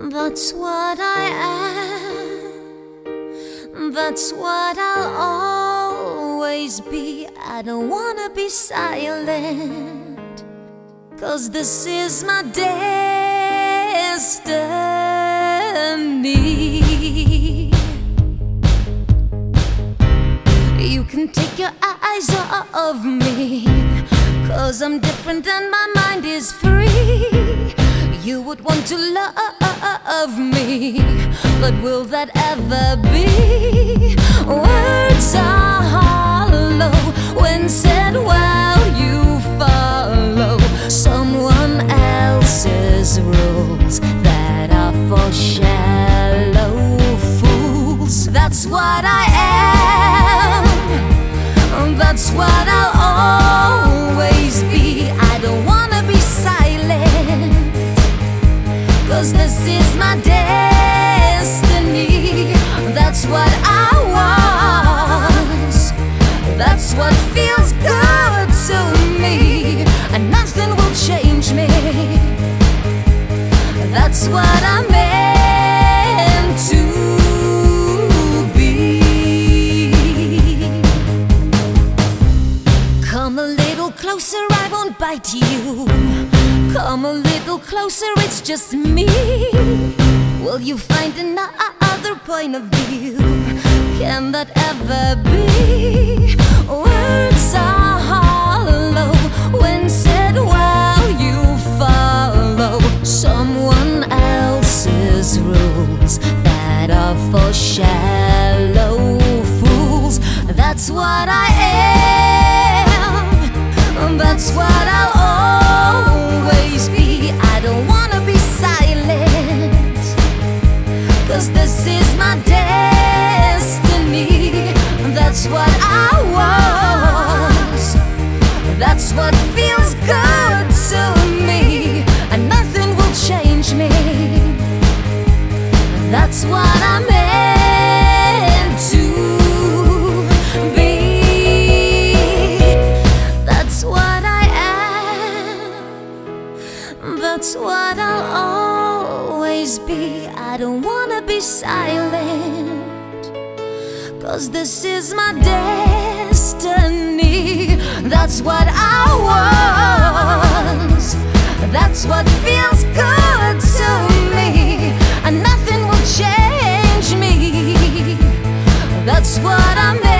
That's what I am. That's what I'll always be. I don't wanna be silent. Cause this is my destiny. You can take your eyes off me. Cause I'm different and my mind is free. You would want to love me, but will that ever be? Words are hollow when said while you follow someone else's rules that are for shallow fools. That's what I am. That's what I'll That's what feels good to me. And nothing will change me. That's what I'm meant to be. Come a little closer, I won't bite you. Come a little closer, it's just me. Will you find another point of view? Can that ever be? Words are hollow when said while you follow someone else's rules that are for shallow fools. That's what I That's what I'm meant to be. That's what I am. That's what I'll always be. I don't wanna be silent. Cause this is my destiny. That's what I was. That's what feels good to me. And nothing will change me. That's what I'm.